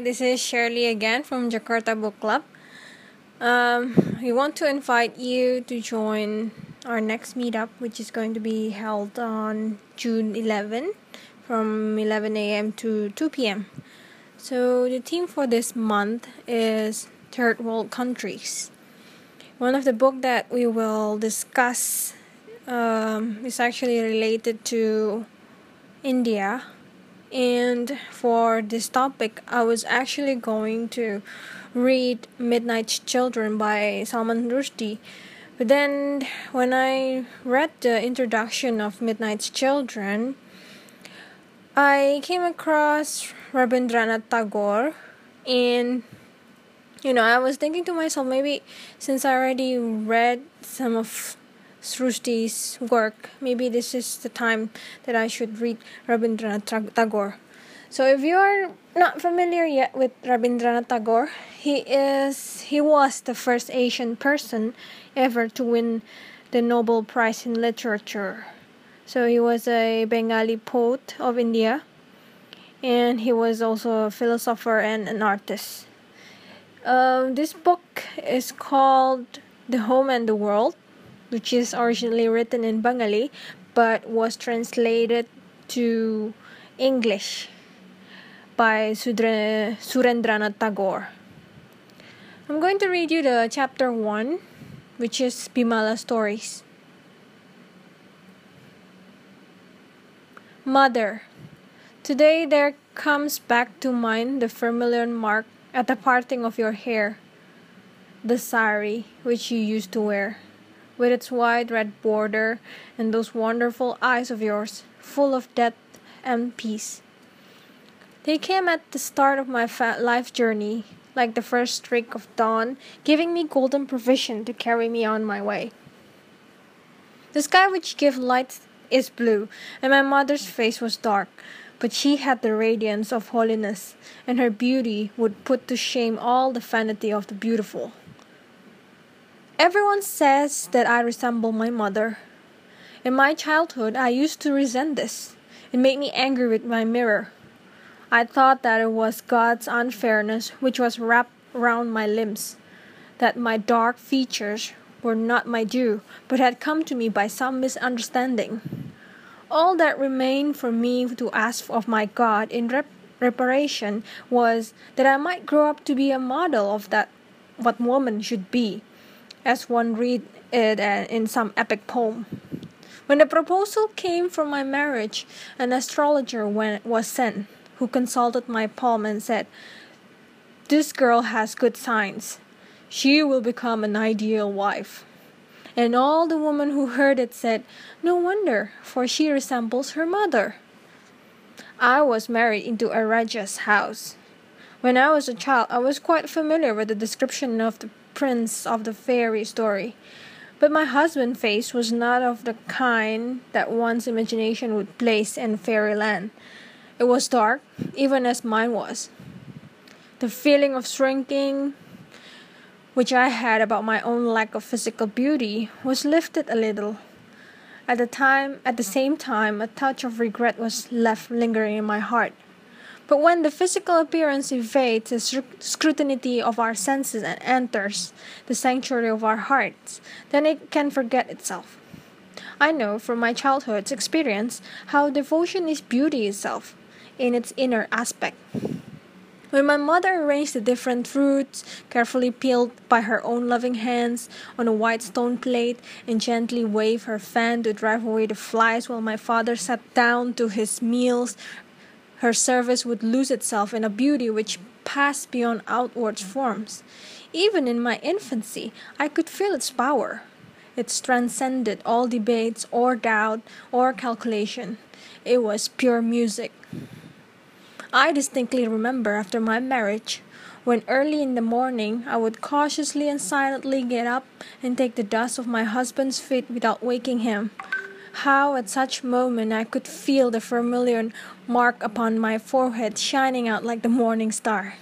This is Shirley again from Jakarta Book Club. Um, we want to invite you to join our next meetup, which is going to be held on June 11 from 11 a.m. to 2 p.m. So, the theme for this month is third world countries. One of the book that we will discuss um, is actually related to India and for this topic, I was actually going to read Midnight Children by Salman Rushdie. But then, when I read the introduction of Midnight Children, I came across Rabindranath Tagore, and you know, I was thinking to myself, maybe since I already read some of Rushdie's work. Maybe this is the time that I should read Rabindranath Tagore. So if you are not familiar yet with Rabindranath Tagore, he is he was the first Asian person ever to win the Nobel Prize in Literature. So he was a Bengali poet of India and he was also a philosopher and an artist. Um, this book is called The Home and the World which is originally written in Bengali but was translated to English by Sudre, Surendranath Tagore. I'm going to read you the chapter 1, which is Bimala Stories. Mother, today there comes back to mind the familiar mark at the parting of your hair, the sari which you used to wear with its wide red border and those wonderful eyes of yours, full of depth and peace. They came at the start of my life journey, like the first streak of dawn, giving me golden provision to carry me on my way. The sky which gives light is blue, and my mother's face was dark, but she had the radiance of holiness, and her beauty would put to shame all the vanity of the beautiful. Everyone says that I resemble my mother. In my childhood, I used to resent this. It made me angry with my mirror. I thought that it was God's unfairness which was wrapped round my limbs, that my dark features were not my due, but had come to me by some misunderstanding. All that remained for me to ask of my God in rep- reparation was that I might grow up to be a model of that what woman should be as one read it uh, in some epic poem. When the proposal came for my marriage, an astrologer was sent who consulted my palm and said, This girl has good signs. She will become an ideal wife. And all the women who heard it said, No wonder, for she resembles her mother. I was married into a Raja's house. When I was a child, I was quite familiar with the description of the prince of the fairy story. But my husband's face was not of the kind that one's imagination would place in fairyland. It was dark, even as mine was. The feeling of shrinking, which I had about my own lack of physical beauty, was lifted a little. At the time, at the same time, a touch of regret was left lingering in my heart. But when the physical appearance evades the scrutiny of our senses and enters the sanctuary of our hearts, then it can forget itself. I know from my childhood's experience how devotion is beauty itself in its inner aspect. When my mother arranged the different fruits, carefully peeled by her own loving hands, on a white stone plate, and gently waved her fan to drive away the flies while my father sat down to his meals, her service would lose itself in a beauty which passed beyond outward forms. Even in my infancy, I could feel its power. It transcended all debates or doubt or calculation. It was pure music. I distinctly remember after my marriage, when early in the morning I would cautiously and silently get up and take the dust of my husband's feet without waking him. How at such moment I could feel the vermilion mark upon my forehead shining out like the morning star.